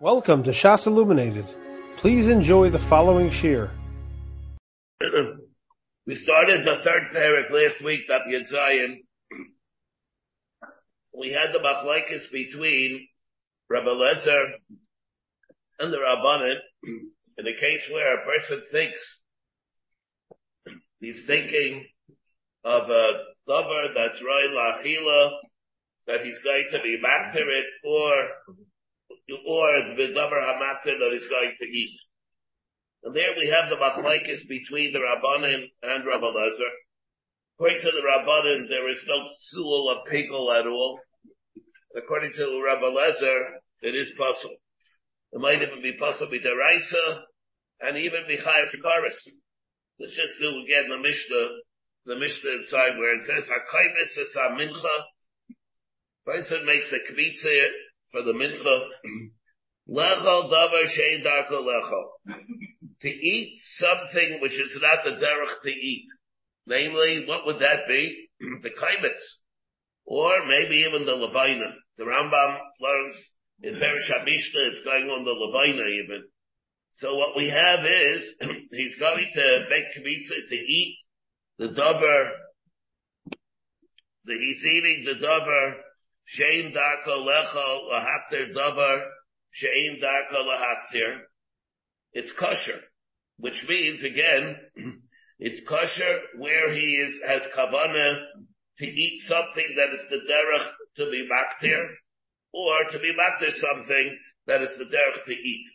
Welcome to Shas Illuminated. Please enjoy the following shir. we started the third parak last week, that Yitzayin. We had the machlekes between Rabbi Lezer and the Rabbanan in a case where a person thinks he's thinking of a lover that's right lachila, that he's going to be back to it, or or the davar hamatir that he's going to eat. And there we have the machlekes between the Rabbanin and Rabbi Lezer. According to the Rabbanin, there is no sul of pickle at all. According to Rabbi Lezer, it is possible. It might even be possible with Raisa and even be Chayav Karis. Let's just do again the Mishnah, the Mishnah inside where it says, HaKaimis is mincha. Person makes a kvitzah for the mincha. Lechol davar shein darko lechol. To eat something which is not the derech to eat. Namely, what would that be? the kaimitz. Or maybe even the levina. The Rambam learns in Perish HaMishnah, it's going on the levina even. So what we have is, he's going to make kmitza to eat the dover, the, he's eating the dover, shein darko lecho lahakter dover, shein darko lahakter. It's kosher, which means again, it's kosher where he is, has kavana to eat something that is the derech to be maktir, or to be maktir something that is the derech to eat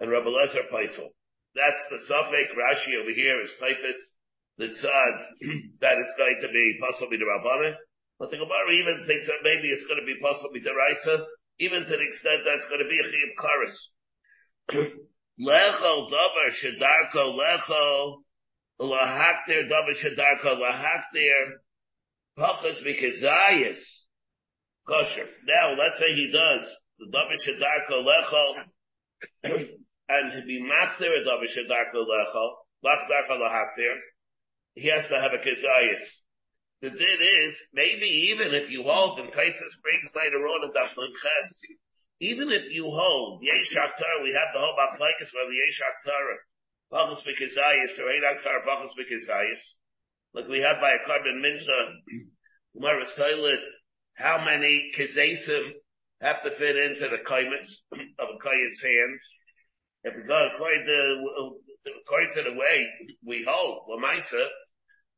and Rabbi Lezer Paisel. That's the Suffolk Rashi over here is typhus, the tzad, that it's going to be possibly the Rabbanih. But the Gemara even thinks that maybe it's going to be possibly the Raisa, even to the extent that it's going to be a Chiv Karis. Lechol davar shedarko lechol lahaktir davar shedarko lahaktir pachas mikazayis kosher. Now let's say he does the davar shedarko lechol and to be matir a davar shedarko lecho, lach darcha lahaktir, he has to have a kezayis. The din is, maybe even if you hold, and Taisus brings later on in Dafnun Ches, even if you hold, Yesh Aktar, we have the whole Machlaikis for the Yesh Aktar, Bachus Bekizayis, or Ein Aktar, Bachus Bekizayis, like we have by a carbon mincha, Umar toilet, how many Kizasim have to fit into the kaimets of a kayan's hand, if we go according to, according to the way we hold, Lamaisa,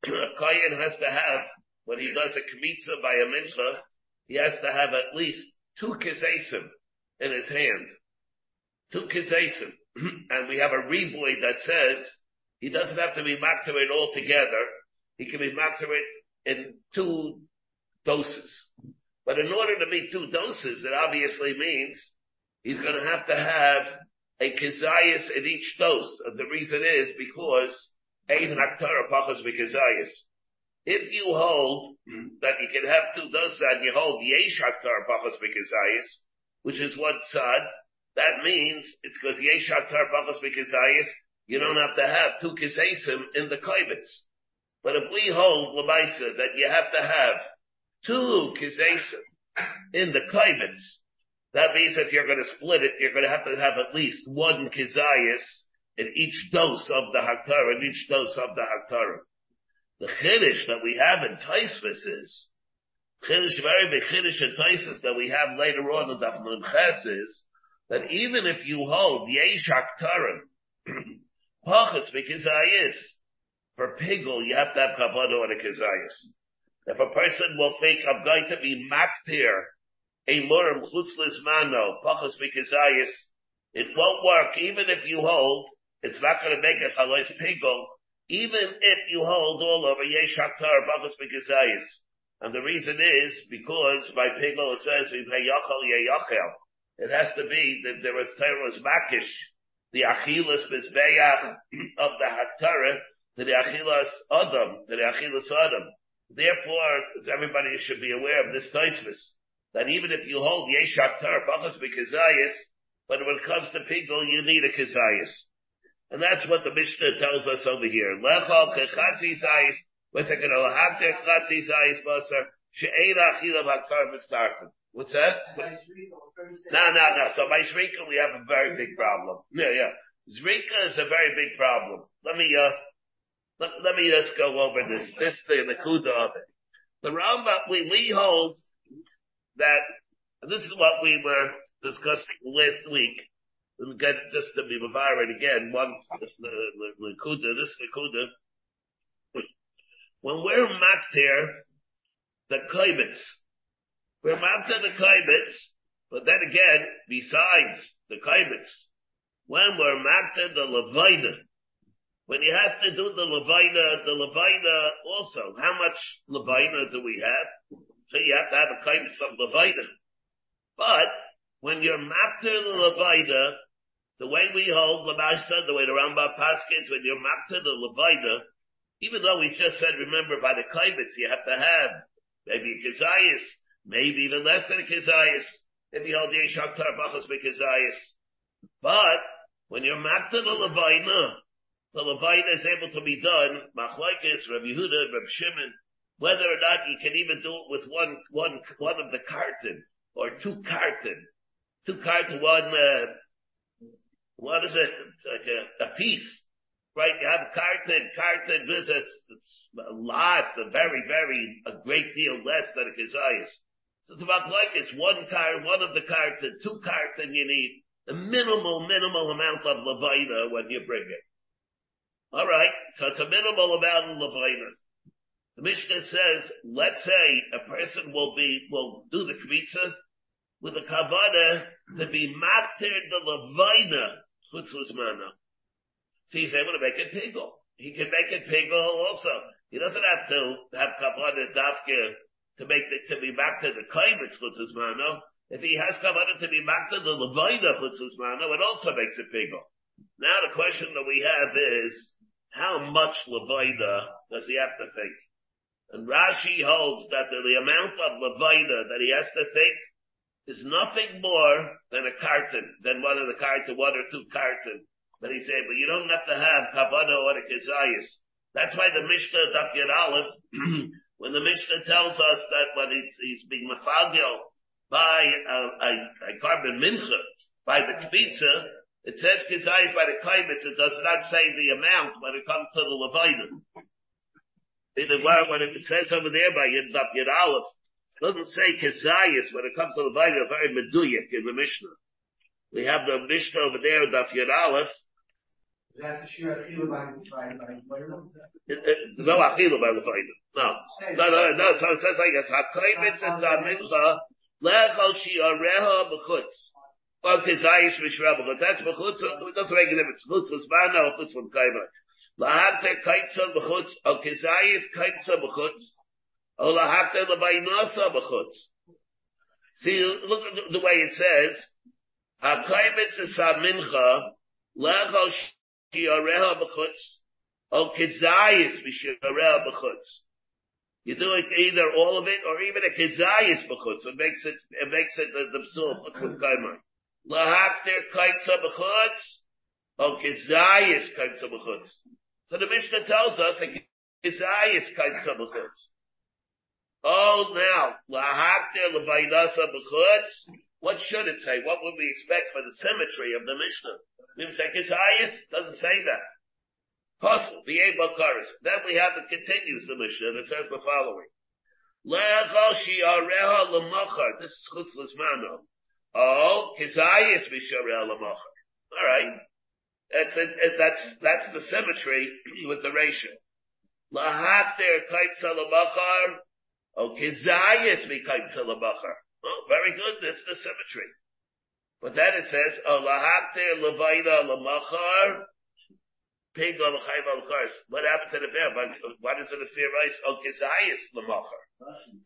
a Kohen has to have, when he does a Kmitza by a Mincha, he has to have at least two Kisesim in his hand. Two Kisesim. and we have a reboy that says he doesn't have to be Maktarit all together. He can be Maktarit in two doses. But in order to be two doses, it obviously means he's going to have to have a kezayis in each dose. And the reason is because If you hold that you can have two doses and you hold yesh haktara pachas v'kezayis, which is one side, that means it's because yesh haktara pachas v'kezayis, you don't have to have two kezesim in the kaibitz. But if we hold lemaisa that you have to have two kezesim in the kaibitz, that means if you're going to split it, you're going to have to have at least one kizayis in each dose of the haktara, in each dose of the haktara. The chiddush that we have in Taisvis is, chiddush, very big chiddush in Taisvis that we have later on in Daf Ches is, that even if you hold yesh haktara, pachas kizayis, for pigel, you have to have kavado and a kizayis. If a person will think, I'm going to be maktir a murim chutzlis mano, pachas mikazayis, it won't work even if you hold, it's not going to make a chalois pigol, even if you hold all over yesh haktar mikazayis. And the reason is because by pigol it says, it has to be that there was teros makish, the achilas bezbeach of the haktara, to the achilas adam, to the achilas adam. Therefore, everybody should be aware of this taisvis that even if you hold yesh aktar bachas b'kazayis, but when it comes to people, you need a kazayis. And that's what the Mishnah tells us over here. Lechal kechatzi what's it going to have to chatzi zayis basar, she'ein achilav haktar mitzarfin. What's that? No, no, no. So by Shrika, we have a very big problem. Yeah, yeah. Zrika is a very big problem. Let me, uh, let, let me just go over this, this thing, the kuda of it. The Rambam, we, we hold that, this is what we were discussing last week. We'll get just to be it again. One, this, the, the, the kuda, this. When we're makter, the kaibitz, we're makter the kaibitz, but then again, besides the kaibitz, when we're makter the Levina, when you have to do the Levina, the levaina also, how much Levina do we have? So you have to have a kaibitz of levaina. But when you're makter the levaina, the way we hold Lamashta, the way the Rambam Paskins, when you're makter the levaina, even though we just said, remember, by the kaibitz, you have to have maybe a kizayis, maybe even less than a kizayis. Maybe hold yesh haktar bachas kizayis. But when you're makta the levayna, the levayna is able to be done, machlaikis, Rabbi Yehuda, Rabbi Shimon, whether or not you can even do it with one, one, one of the carton, or two carton, two carton, one, uh, what is it? It's Like a, a piece right? You have carton, carton visits. It's a lot, a very, very, a great deal less than a kizayis. So it's about like it's one card, one of the carton, two carton you need, a minimal, minimal amount of levina when you bring it. Alright, so it's a minimal amount of levina. The Mishnah says, let's say a person will be, will do the kmitza with a kavana to be matir the levina chutzlas mana. So he's able to make it pigel. He can make it pigel also. He doesn't have to have kavanah dafke to make the, to be to the kaimitz chutzes mano. If he has kavanah to be to the levina chutzes mano, it also makes it pigel. Now the question that we have is, how much levina does he have to think? And Rashi holds that the, the amount of levina that he has to think is nothing more than a carton, than one of the carton, one or two carton but he said, but you don't have to have kavana or a kezayis. That's why the Mishnah Daf Aleph, when the Mishnah tells us that when he's, he's being mafagel by a, a, a carbon mincha, by the kibitza, it says kezayis by the kaimitz, it does not say the amount when it comes to the levadim. When it says over there by Daf Aleph, doesn't say kezayis when it comes to the levadim, very meduyak in the Mishnah. We have the Mishnah over there, Daf Aleph, that's achilu by, by, It's no achilu by lefayim. No. No, no, no. So it says like this. Hakreimitz is a mincha, lechol shiareha b'chutz. Well, kizayish v'shra b'chutz. That's b'chutz. It doesn't make a difference. Chutz l'zvana or chutz l'kaiva. Lahakter kaitza b'chutz, o kizayish kaitza b'chutz, See, look at the way it says. Hakreimitz is mincha, lechol shiareha b'chutz, o kezayis v'shiareha b'chutz. You do it either all of it or even a kezayis b'chutz. It makes it, it makes it the, the psul chutz l'kaimai. Lahakter kaitza b'chutz, o kezayis kaitza b'chutz. So the Mishnah tells us a kezayis kaitza b'chutz. Oh, now, what should it say? What would we expect for the symmetry of the Mishnah? Doesn't say that. Then we have it continues the Mishnah that says the following. This is chutzless mano. Oh, kizayis mishareh lemachar. All right. That's it, it, that's that's the symmetry with the ratio. Lahakter kaitza lemachar. Oh, kizayis mikaitza lemachar. Oh, very good. That's the symmetry. But then it says, Olahakter levaida lemachar, pig on l'chayv What happened to the bear? Why does it fear rice? Kizayis lemachar.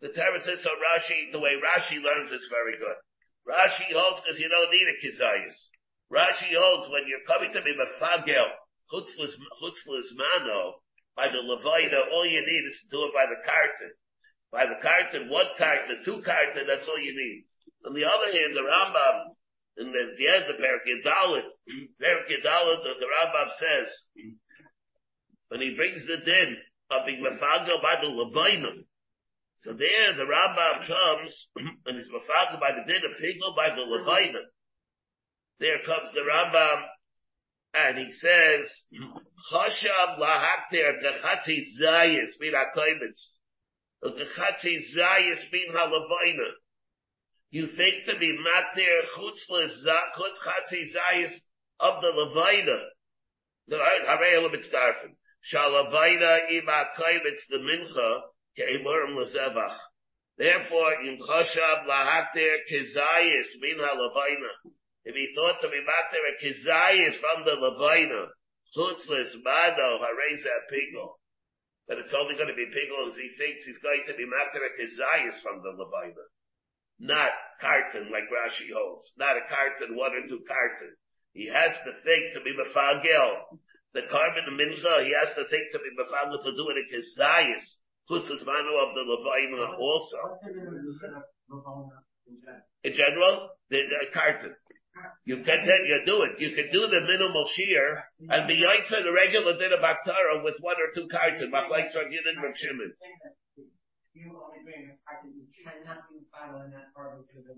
The Torah says, so Rashi, the way Rashi learns it's very good. Rashi holds because you don't need a kizayis. Rashi holds when you're coming to me mefagel, chutzless, chutzless mano, by the levaida, all you need is to do it by the carton. By the carton, one carton, two carton, that's all you need. On the other hand, the Rambam, in the, the end of Perkei Dalit, Perkei Dalit, the, Rambam says, when he brings the din of being mefagel by the levainim, So there the Rambam comes and is mafaged by the din of Pigel by the Levina. There comes the Rambam and he says, Chashab lahakter gechatzi zayis min You think to be matir chutz chatzi zayis of the levina. Therefore, in chashab lahakter kezayis min halavina if he thought to be matter a kizayis from the Levina, chutzless mano hareza pigo, that it's only going to be pigo as he thinks he's going to be matter a kizayis from the Levina. Not carton like Rashi holds, not a carton, one or two carton. He has to think to be mefagel. The carbon mincha, he has to think to be mefagel to do it a kizayis, chutzless mano of the Levina also. In general, the, the carton. You can you do it. You can do the minimal shear and be yaitza the regular din of Aktara with one or two cartons. Machlaik Sargin and Shimon.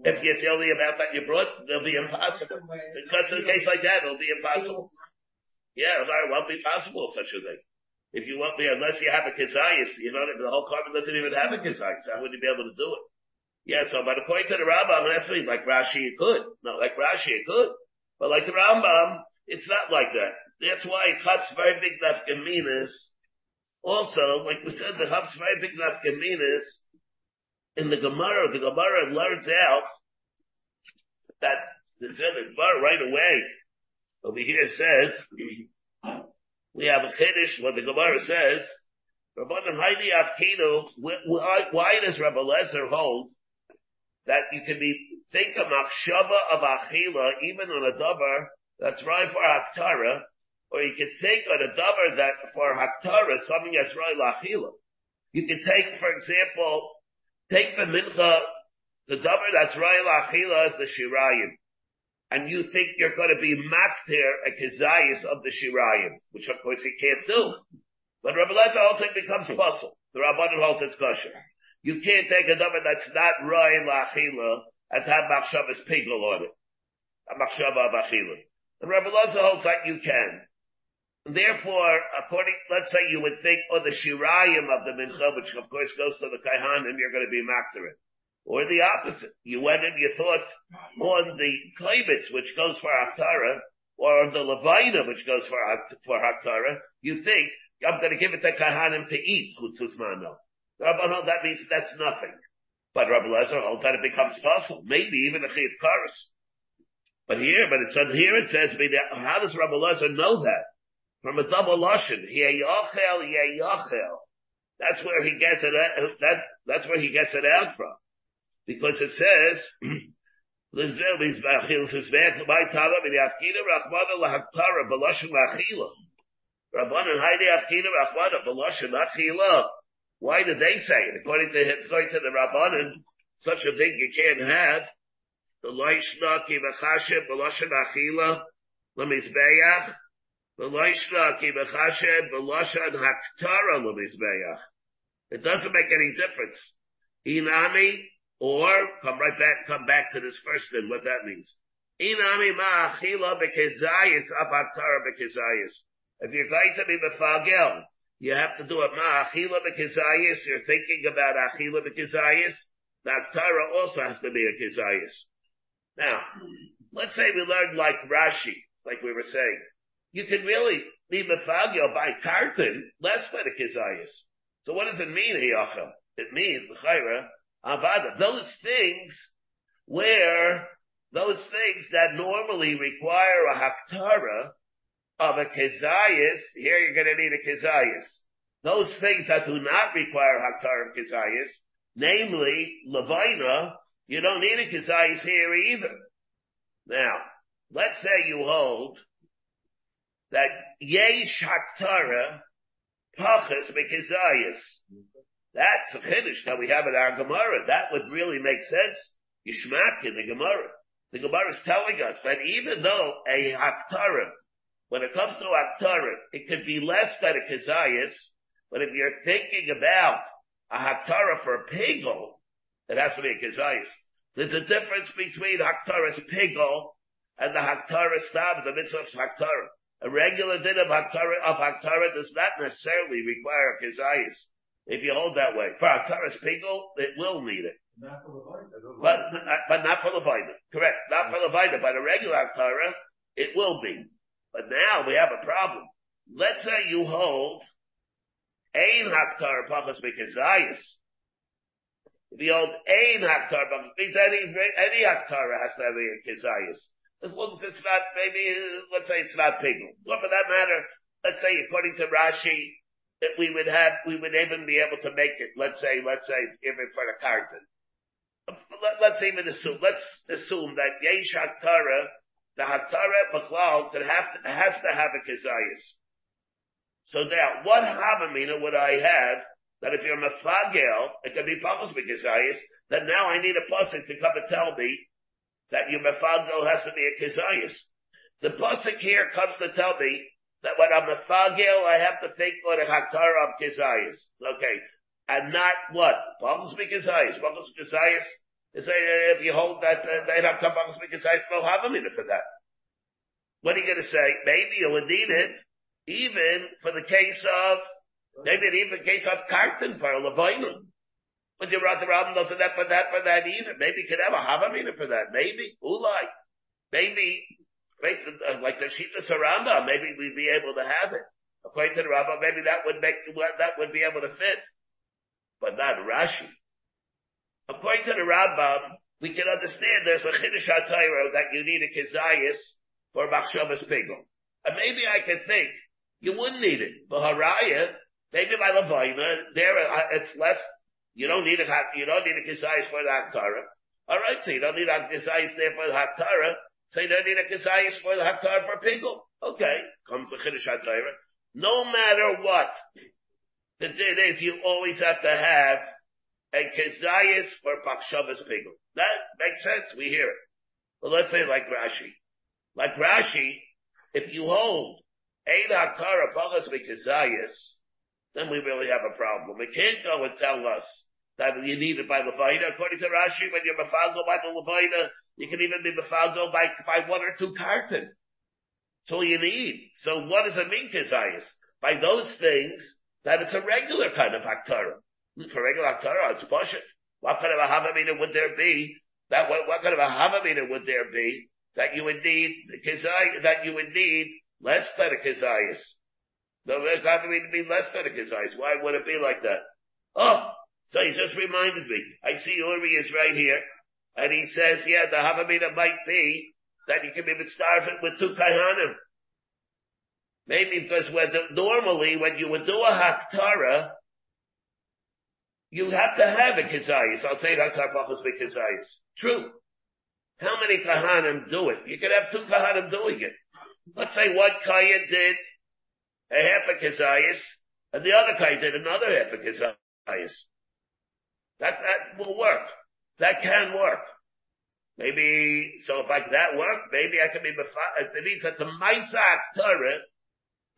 If it's the only amount that you brought, it'll be impossible. Because in a case like that, it'll be impossible. Yeah, it won't be possible such a thing. If you won't be, unless you have a kizayis, you know, the whole carbon doesn't even have a kizayis. How would you be able to do it? Yeah, so but according to the Rambam, necessarily like Rashi, it could. No, like Rashi, it could. But like the Rambam, it's not like that. That's why it cuts very big nafkaminas. Also, like we said, the cuts very big nafkaminas in the Gemara. The Gemara learns out that the Gemara right away over here says we have a chiddush. What the Gemara says, Rabbanan Haidi Afkinu. Why, why does Rabbi Lezer hold that you can be think a machshava of achila even on a davar that's right for haktara, or you can think on a davar that for haktara something that's right lachila. You can take, for example, take the mincha, the davar that's right lachila is the shirayim, and you think you're going to be makter a kizayis of the shirayim, which of course you can't do. But Rabbi Lezer holds it becomes hmm. puzzle. The Rabbanan holds it's kosher. You can't take a number that's not Roy Lachila and have Machshavas Pigel on it. A Machshava of Achila. The Rebbe Loza holds that you can. Therefore, according, let's say you would think, oh, the Shirayim of the Mincha, which of course goes to the Kaihanim, you're going to be Maktarin. Or the opposite. You went and you thought on the Klebitz, which goes for Haktara, or on the Levina, which goes for, for Haktara, you think, I'm going to give it to Kahanim to eat, Chutzuzmano. Rabbanon, that means that's nothing. But Rabbi Lezer holds that it becomes possible. Maybe even a chiyuv karas. But here, but it's on here it says, how does Rabbi Lezer know that? From a double lashon, yeyachel, yeyachel. That's where he gets it, uh, that, that's where he gets it out from. Because it says. Rabbanan haydi yafkina rachmana b'lashon lachila. Why did they say it? According to, according to the Rabbanan, such a thing you can't have. The loishna ki b'chashem b'loshen achila l'mizbeach. The loishna ki b'chashem b'loshen haktara l'mizbeach. It doesn't make any difference. Inami, or, come right back, come back to this first thing, what that means. Inami ma achila b'kezayis af haktara b'kezayis. If you're going to be befagel, you have to do a ma'achila b'kizayis. You're thinking about achila b'kizayis. The aktara also has to be a kizayis. Now, let's say we learned like Rashi, like we were saying. You can really be mefagio by kartin less than a kizayis. So what does it mean, hiyachel? It means, the chayra, avada. Those things where, those things that normally require a haktara, of a kezayis, here you're going to need a kezayis. Those things that do not require haktar of kezayis, namely levina, you don't need a kezayis here either. Now, let's say you hold that yesh haktara pachas bekezayis. That's a finish that we have in our Gemara. That would really make sense. Yishmak in the Gemara. The Gemara is telling us that even though a haktara when it comes to Aktara, it could be less than a Kazayas, but if you're thinking about a haktara for a pigel, it has to be a kizayis. There's a difference between haktara's pigel and the haktara stab, the mitzvah of haktara. A regular din of haktara, of haktara does not necessarily require a kizayis. If you hold that way. For haktara's pigel, it will need it. Not for the light. But, but not for Levina. Correct. Not for Levina, but a regular Akara, it will be. But now we have a problem. Let's say you hold Ein Haktar Pachas Mikazayas. If you hold Ein Haktar Pachas, means any, any Haktara has to have a Kizayas. As long as it's not, maybe, let's say it's not Pigel. Or for that matter, let's say according to Rashi, that we would have, we would even be able to make it, let's say, let's say, even for the carton let, us even assume, let's assume that Yesh Haktara, the Haktara Bechlal, that have to, has to have a Kizayas. So now, what Havamina would I have that if you're Mefagel, it could be Pachos Kizayas, that now I need a Pasuk to come and tell me that your Mefagel has to be a Kizayas. The Pasuk here comes to tell me that when I'm Mefagel, I have to think on a Haktara of Kizayas. Okay and not what? Pachos Mikazayis. Pachos Is if you hold that, uh, they don't come Pachos Mikazayis, they'll have a minute for that. What are you going to say? Maybe you would need it even for the case of, maybe even the case of carton for a Levina. But your Rav Ram doesn't have for that, for that either. Maybe you could have a Havamina for that. Maybe. Ulai. Maybe, based on, uh, like the Shita Saranda, maybe we'd be able to have it. According to the Rabbah, maybe that would make, that would be able to fit but not Rashi. According to the Rambam, we can understand there's a Chiddush HaTorah that you need a Kizayis for Machshavas Pigel. And maybe I could think you wouldn't need it. But Haraya, maybe by Levina, there, uh, it's less, you don't need a, you don't need a Kizayis for the Haktara. Alright, so you don't need a Kizayis there for the Haktara, so you don't need a Kizayis for the Haktara for Pigel. Okay, comes the Chiddush HaTorah. No matter what, the din is you always have to have a kezayis for pakshavas pigul. That makes sense. We hear it. But let's say like Rashi. Like Rashi, if you hold ein hakara pachas kezayis, then we really have a problem. It can't go and tell us that you need it by Levina. According to Rashi, when you're mafalgo by the Levina, you can even be mafalgo by, by one or two carton. That's all you need. So what does it mean, kezayis? By those things, that it's a regular kind of Haktara. For regular Haktara, it's Pashit. What kind of a Havamina would there be? That what, what kind of a Havamina would there be that you would need Kizay, that you would need less than a Kizayas? The Havamina would be less than a Kizayas. Why would it be like that? Oh, so you just reminded me. I see Uri is right here, and he says, yeah, the Havamina might be that you can be starving with two Kaihanim. Maybe because when the, normally when you would do a haktara, you have to have a kizayis. I'll say haktar pachas kizayis. True. How many kahanim do it? You could have two kahanim doing it. Let's say one kaya did a half a kizayis, and the other kaya did another half a kizayis. That, that will work. That can work. Maybe, so if I that work, maybe I can be, it means that the Maisa Torah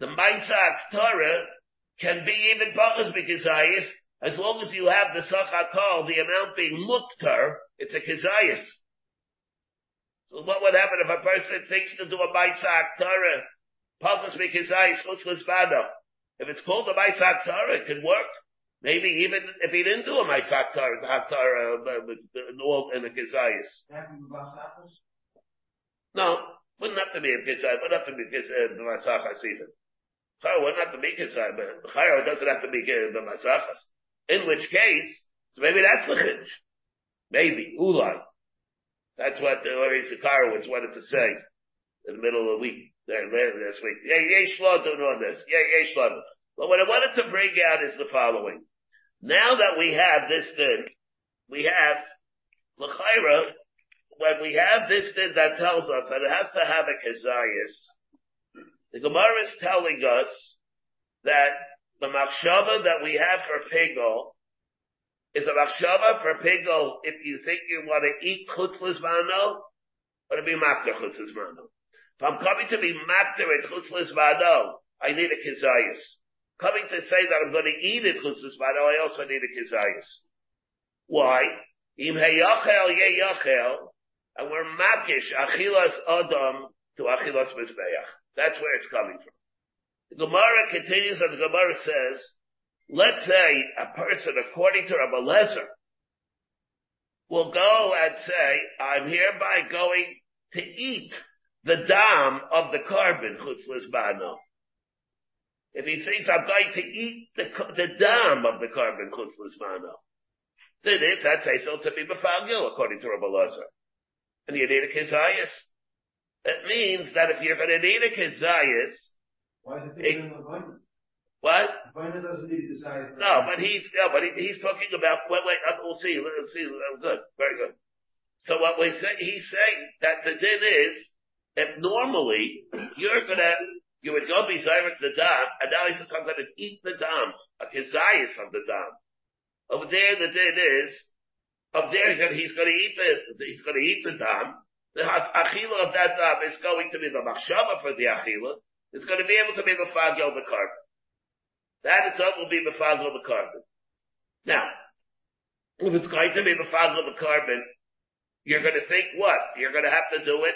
the Maisa Torah can be even Pachas B'Kizayis, as long as you have the Sachakal, the amount being Muktar, it's a Kizayis. So what would happen if a person thinks to do a Maisa Torah, Pachas B'Kizayis, Chutz If it's called a Maisa Torah, it can work. Maybe even if he didn't do a Maisa Torah, Torah, uh, in a Kizayis. No, wouldn't have to be a Kizayis, wouldn't have to be a uh, Masachas even. Chayra wouldn't have to be Kitzai, but Chayra doesn't have to be uh, the Masachas. In which case, so maybe that's the Chiddush. Maybe, Ulai. That's what the Ori Zakarowitz wanted to say in the middle of the week, this week. Yeah, yesh shlotim on this. Yeah, yesh shlotim. But what I wanted to bring out is the following. Now that we have this thing, we have L'chaira, when we have this thing that tells us that it has to have a kezayis, the Gemara is telling us that the machshava that we have for pigol is a machshava for pigol if you think you want to eat chutzlis mano, or to be makter chutzlis mano. If I'm coming to be makter at chutzlis mano, I need a kizayis. coming to say that I'm going to eat it chutz l'smano, I also need a kizayis. Why? Im heyachel yeyachel, and we're makish achilas adam to achilas mizbeach. That's where it's coming from. The Gemara continues and the Gemara says, let's say a person, according to Rabbi Lezer, will go and say, I'm hereby going to eat the dam of the carbon, chutz l'sbano. If he thinks I'm going to eat the, the dam of the carbon, chutz l'sbano, then it's that say so to be befagil, according to Rabbi Lazar. And you need a kizayas. That means that if you're going to need a kizayas, Why is it different than Levina? what? Levina doesn't need to decide. No, but he's, no, but he, he's talking about, wait, wait, uh, we'll see, let's see, uh, good, very good. So what we say, he's saying that the din is, if normally you're gonna, you would go be beside to the dam, and now he says, I'm gonna eat the dam, a kizayas of the dam. Over there, the din is, up there, he's gonna eat the, he's gonna eat the dam. The achila of that dam is going to be the machshava for the achila. It's going to be able to be mefagel the carbon. That itself will be mefagel the carbon. Now, if it's going to be mefagel the carbon, you're going to think what? You're going to have to do it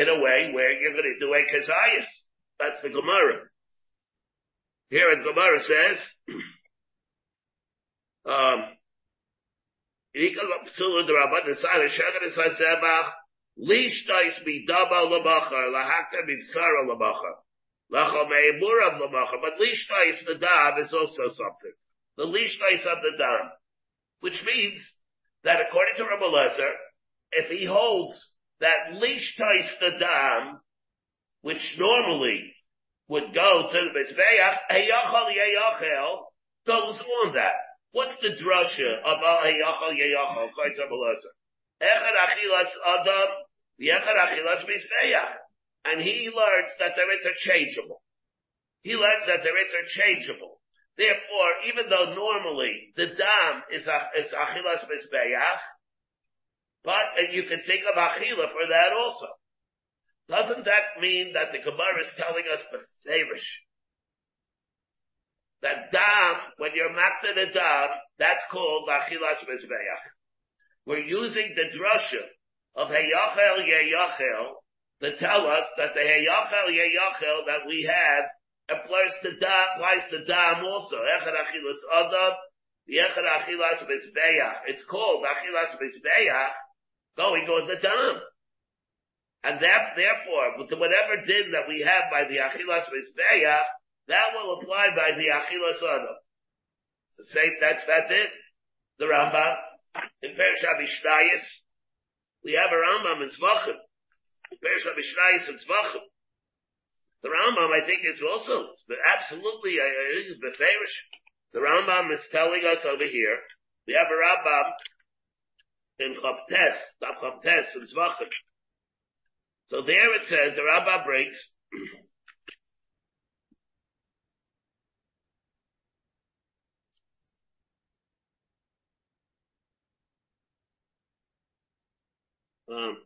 in a way where you're going to do a kazayas. That's the Gemara. Here in Gemara says, um, Lishtais midaba lamachar, lahakta mibsara lamachar. But lishtais, the dam, is also something. The lishtais of the dam. Which means that according to Rabbi Lezer, if he holds that lishtais the dam, which normally would go to the Mizbeach, heyachal yeyachel, goes on that. What's the drasha of heyachal yeyachal, according to Rabbi Lezer? Echad achilas adam, v'echad achilas mizbeach. And he learns that they're interchangeable. He learns that they're interchangeable. Therefore, even though normally the dam is, is achilas mizbeach, but and you can think of achila for that also. Doesn't that mean that the Gemara is telling us beferish? That dam, when you're makta the dam, that's called achilas mizbeach. We're using the drasha of Heyachel Yeyachel to tell us that the Heyachel Yeyachel that we have applies to dam, applies to dam also. Echad Achilas Adam, the Echad Achilas Mizbeach. It's called Achilas Mizbeach, going on the dam. And that, therefore, whatever din that we have by the Achilas Mizbeach, that will apply by the Achilas Adam. So say that's that din. The Rambam, in Persha Mishnayis, we have a Rambam in Zvachim. In Persha Mishnayis in Zvachim. The Rambam, I think, is also absolutely, I, I think, is the favorish. The Rambam is telling us over here, we have a Rambam in Chavtes, Daf Chavtes in Zvachim. So there it says, the Rambam breaks, um,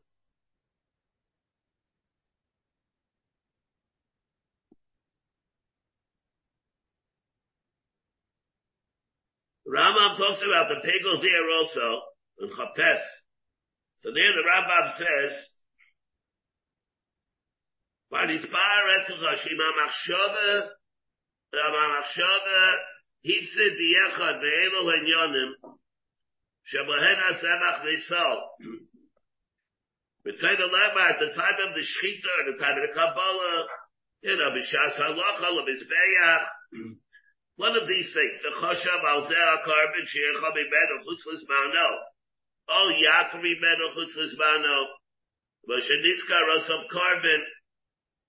Rambam talks about the pigel there also in Chaptes. So there the Rambam says, "Vanispar etzcha shima machshava, machshava hipsid biyechad ve'elo v'isol." B'tzay the at the time of the Shechita, the time of the Kabbalah, you know, b'shas halacha, one of these things, the choshav al zeh carbon she'echa b'meno chutz l'zmano, oh yaakov b'meno chutz l'zmano, Moshe Nitzka Rosam carbon,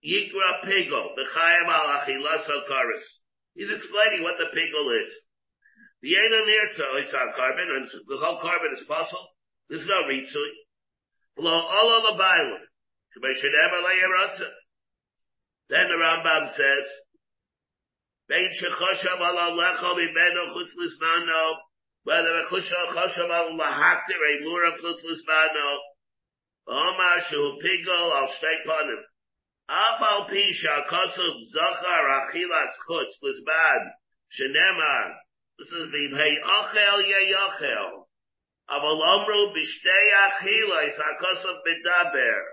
Yikra Pigel, the Chayam al Achilas al Karis. He's explaining what the Pigel is. The Yena Nirtza is on carbon, and the whole carbon is possible. There's no Ritzui. Lo all the Bible. Then the Rambam says, Bein shechoshav ala lecho mimeno chutz lismano, whether a choshav ala lahaktir a mura chutz lismano, Omar shehu pigol al shtei panim. Afal pisha kosov zachar achilas chutz lizbad shenemar. This is the achel ye yachel. Aval omru b'shtei achilas hakosov bedaber.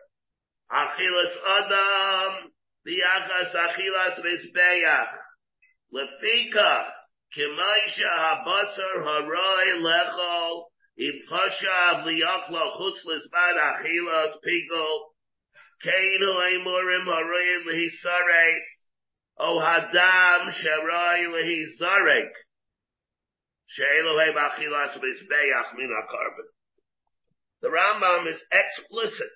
Achilas adam v'yachas achilas mizbeach. Lefikach kemaisha habasar haroy lechol im chashav liyachla chutz lizbad achilas pigol. Keinu Eimurim Haroyim Lehisarek, O Hadam Sharai Lehisarek, She'elohei Bachilas Mizbeach Min HaKarban. The Rambam is explicit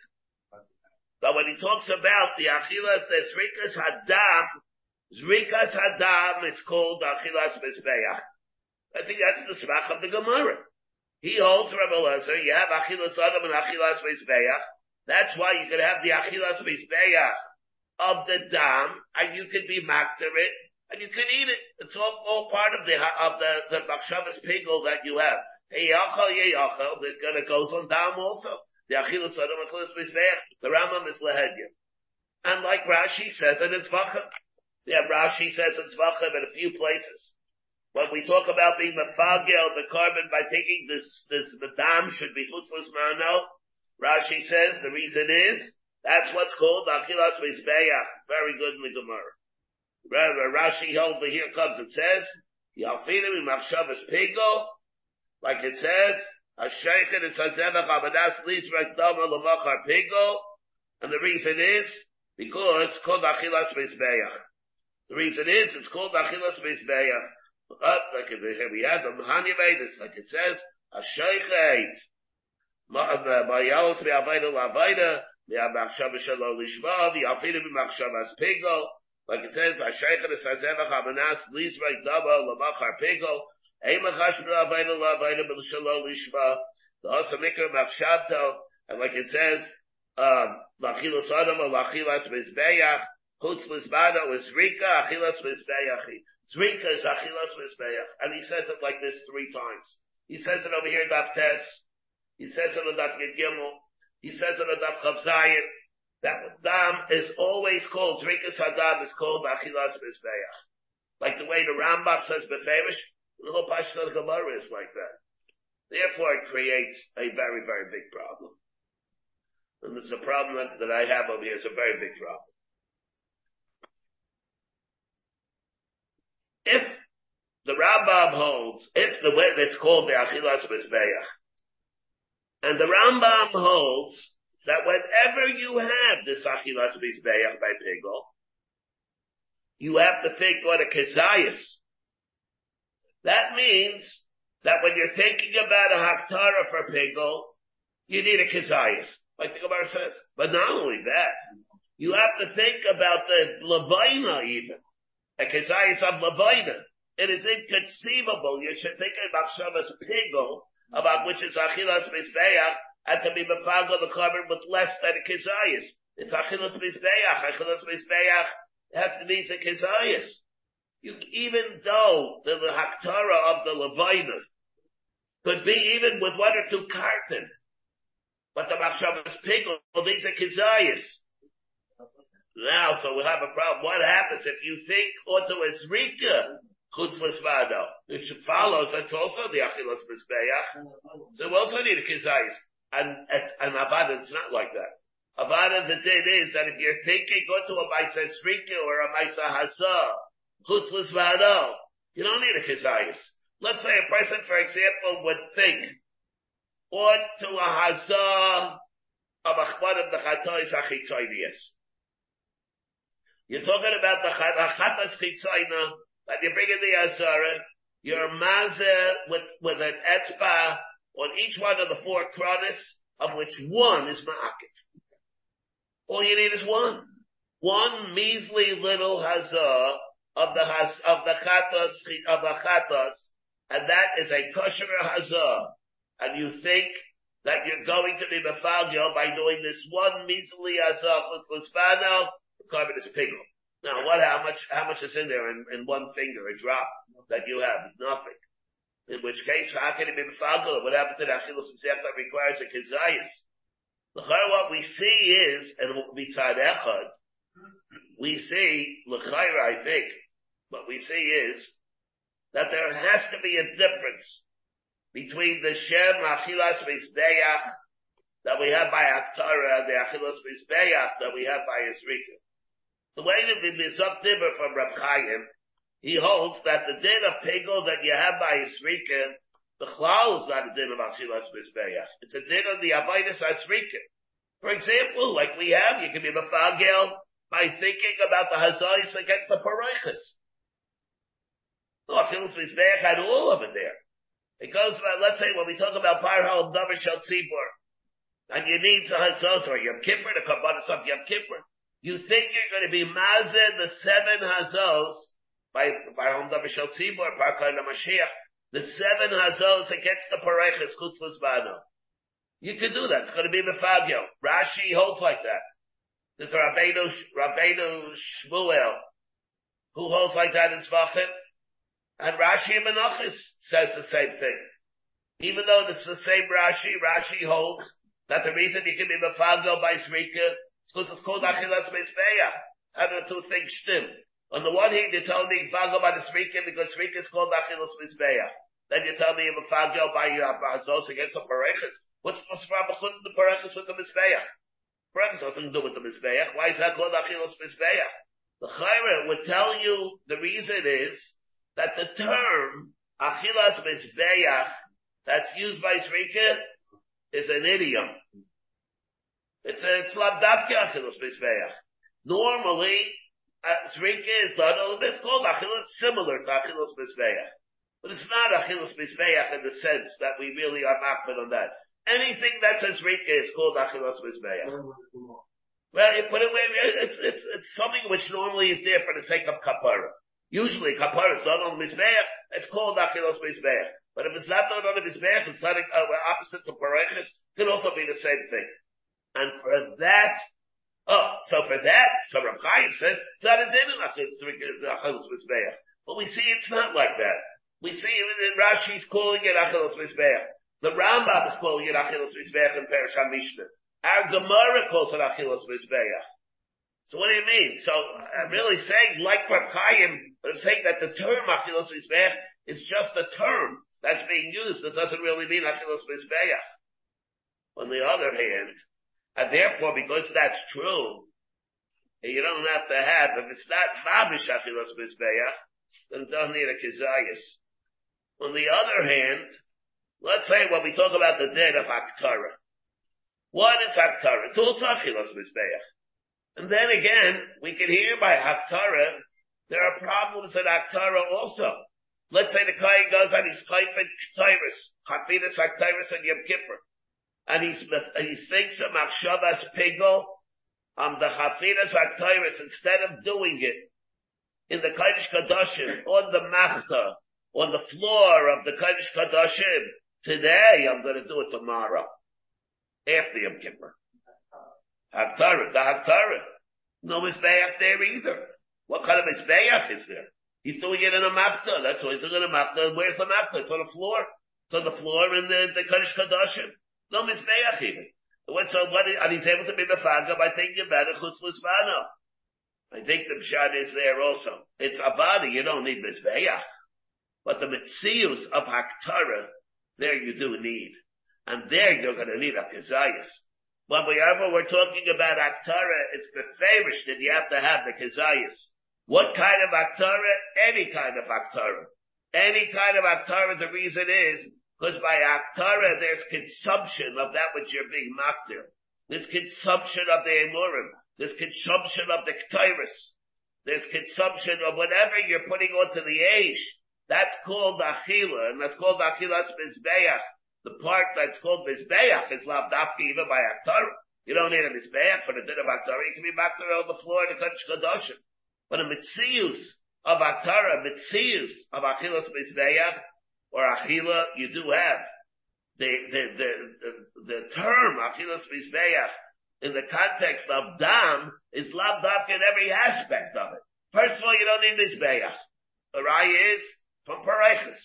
that when he talks about the Achilas, the Zrikas Hadam, Zrikas Hadam is called Achilas Mizbeach. I think that's the Smach of the Gemara. He holds Rabbi Lezer, you have Achilas Adam and Achilas Mizbeach, that's why you could have the achilas mizbeach of the dam, and you could be makter it, and you could eat it. It's all, all part of the of the the bakshavas pigel that you have. Heyachal yeyachal. This gonna goes on dam also. The achilas adam achilas mizbeach. The Rambam is lehedya, and like Rashi says and it's Tzvachim. Yeah, Rashi says in Tzvachim in a few places. When we talk about being mefagel the carbon by taking this this the dam should be chutzless mano. Rashi says the reason is that's what's called achilas mizbeach. Very good in the Gemara. Rashi over here comes and says yalfinim imachshavas pigo, like it says hasheichet et sazevach abadas lizrak dama lemachar pigo, and the reason is because called achilas mizbeach. The reason is it's called achilas mizbeach. Like we have the Mahanya like it says hasheichet Bayalos me'avaida la'avaida, me'amachshava shelo lishma, v'yafidu b'machshavas pigo, like it says, Ashaycha esazevach amanas lizrek daba lamachar pigo, eimachash me'avaida la'avaida b'shelo lishma, the mikra machshavto, and like it says, um, lachilas adam lachilas mizbeach, chutz lizbado is rika, achilas mizbeachi. Zrika is achilas mizbeach. And he says it like this three times. He says it over here in Baptist. He says it in Daf Gimel. He says it in Daf Chavzayin that dam is always called Zrikas Hadam is called Achilas Mizbeach. Like the way the Rambam says Beferish, the whole Pashto of Gemara is like that. Therefore, it creates a very, very big problem. And is a problem that, that I have over here. It's a very big problem. If the Rambam holds, if the way that's called the Achilas Mizbeach, and the Rambam holds that whenever you have this Achilas Mizbeach by Pigel, you have to think what a Kezias. That means that when you're thinking about a Haktara for Pigel, you need a Kezias, like the Gemara says. But not only that, you have to think about the Levina even. It is inconceivable. You should think about Shabbos Pigel about which is achilas mizbeach, and to be mefagel the carbon with less than a kizayis. It's achilas mizbeach. Achilas mizbeach has to be a kizayis. You, even though the, the haktara of the levina could be even with one or two carton, but the machshavas pigel needs a kizayis. Now, so we'll have a problem. What happens if you think onto a zrika? chutzlas vado. It follows that's also the achilas mizbeach. So we also need a kizayis. And, and Avada, it's not like that. Avada, the thing is that if you're thinking, go a Maisa Srika or a Maisa Hazah, chutzlas vado, you don't need a kizayis. Let's say a person, for example, would think, or to a Hazah of the Chatois Achitzoinius. You're talking about the Chatas Chitzoina, that you bring in the Azara, you're mazer with, with an etzba on each one of the four kronis, of which one is ma'akif. All you need is one. One measly little hazah of the has, of the chatos, of the chatos, and that is a kosher hazah. And you think that you're going to be mefagio by doing this one measly hazah for the carbon is a pigel. Now, what, how much, how much is in there in, in one finger, a drop that you have? It's nothing. In which case, how can it be mefagel? What happened to the achilles that requires a kizayis? L'chayr, What we see is, and mitzad echad, we see, l'chayra, I think, what we see is that there has to be a difference between the Shem Achilas Mizbeach that we have by Aktara and the Achilas Mizbeach that we have by Yisrika. The way that the Mizok Dibber from Rab Chaim, he holds that the din of Pegel that you have by Yisrika, the Chlal is not a din of Achilas Mizbeach. It's a din of the Avidas Asrika. For example, like we have, you can be Mefagel by thinking about the Hazais against the Paraichas. No, Achilas Mizbeach had all of it there. It goes about, let's say, when we talk about Parhal Davar Shel Tzibur, and you need to Hazos or Yom Kippur, the Kabbalah of Yom Kippur, you think you're going to be Mazed the seven Hazos by Parhal Davar Shel Tzibur, Parkal Mashiach, the seven Hazos against the Paraichas Chutzlas Bano. You could do that. It's going to be Mefagio. Rashi holds like that. There's Rabbeinu, Rabbeinu Shmuel, who holds like that in Svachim. And Rashi Menachos says the same thing. Even though it's the same Rashi, Rashi holds that the reason you can be Mefagio by Srika is because it's called Achilas Mezbeach. How do the two things stem? On the one hand, you tell me Mefagio by the Srika because Srika is called Achilas Mezbeach. Then you tell me Mefagio by uh, Hazos against the Parechas. What's the problem the Parechas with the Mizbeach? Parechas nothing to do with the Mizbeach. Why is that called Achilas Mizbeach? The Chayra would tell you the reason is that the term Achilas Mizbeach that's used by Srika is an idiom. It's a, it's Labdavke Achilas Mizbeach. Normally, uh, is done, it's called similar to Achilas Mizbeach. But it's not Achilas Mizbeach in the sense that we really are makfid on that. Anything that says Rika is called Achilas Mizbeach. Well, you put it away, it's, it's, it's something which normally is there for the sake of kapara. Usually kapara is done on the Mizbeach, it's called Achilas Mizbeach. But if it's not done on the Mizbeach, it's not uh, opposite to Parechis, it can also be the same thing. And for that, oh, so for that, so Rav Chaim says, it's not a din. But we see it's not like that. We see in Rashi's calling it Achilas Mizbeach. The Rambam is calling it Achilas Mizbeach in Perish HaMishnah. Our Gemara calls it Achilas Mizbeach. So what do you mean? So I'm really saying, like Rav Chaim, but I'm saying that the term Achilas Mizbeach is just a term that's being used. that doesn't really mean Achilas Mizbeach. On the other hand, and therefore because that's true, you don't have to have, if it's not Mabish Achilas Mizbeach, then it doesn't need a Kizayas. On the other hand, Let's say when we talk about the dead of Aktara. What is Aktara? It's also Achilas Mizbeach. And then again, we can hear by Aktara, there are problems in Aktara also. Let's say the Kohen goes and he's Kaifin Ketairis, Chafidas Aktairis and Yom Kippur. And he's, he thinks of Machshavas Pigel, um, the Chafidas Aktairis, instead of doing it in the Kodesh Kadoshim, on the Machta, on the floor of the Kodesh Kadoshim, Today, I'm going to do it tomorrow. After Yom Kippur. Haktara, the Haktara. No Mizbeach there either. What kind of Mizbeach is there? He's doing it in a mafta. That's why he's doing it in a mafta. Where's the mafta? It's on the floor. It's on the floor in the, the Kodesh Kadoshim. No Mizbeach even. What, so what, and he's able to be Mefaga by thinking about it, Chutz. I think the Pshat is there also. It's Avada, you don't need Mizbeach. But the Mitzius of Haktara there you do need. And there you're going to need a kezayis. Whenever we're talking about Aktara, it's beferish that you have to have the kezayis. What kind of Aktara? Any kind of Aktara. Any kind of Aktara, the reason is, because by Aktara there's consumption of that which you're being maktir. There's consumption of the Emurim. There's consumption of the Ketairis. There's consumption of whatever you're putting onto the Aish. That's called Achila, and that's called Achilas Mizbeach. The part that's called Mizbeach is Lavdafki even by Aktar. You don't need a Mizbeach for the din of Aktar. You can be Maktar on the floor in the Kodesh Kadoshim. But a Mitzius of Aktar, a Mitzius of Achilas Mizbeach, or Achila, you do have. The, the, the, the, the term Achilas Mizbeach in the context of Dam is Lavdafki in every aspect of it. First of all, you don't need Mizbeach. The Raya is, from Parechas.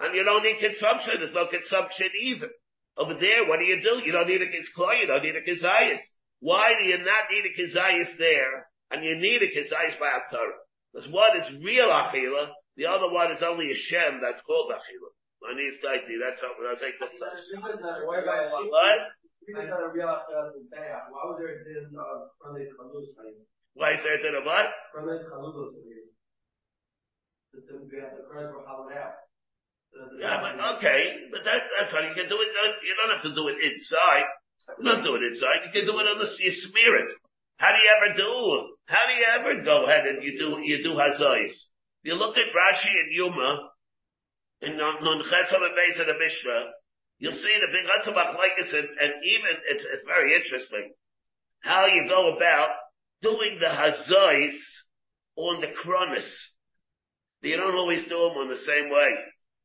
And you don't need consumption. There's no consumption either. Over there, what do you do? You don't need a Kizkla, you don't need a Kizayas. Why do you not need a Kizayas there? and you need a kizayis by Torah. Because one is real achila, the other one is only a shem that's called achila. Manis daiti, that's how, that's like the What? Even though the is why was there a din of Fernandez Chalus? Why is there a what? Fernandez were hollowed out. The- the- Yeah, but okay, but that, that's how you can do it. You don't have to do it inside. You don't do it inside. You can do it on the, you smear it. How do you ever do, how do you ever go ahead and you do, you do hazais? You look at Rashi and Yuma, in Nun Chesam and Beis of the Mishnah, you'll see the big lots of machlekes and, and even, it's, it's very interesting how you go about doing the hazais on the kronis. You don't always do them on the same way.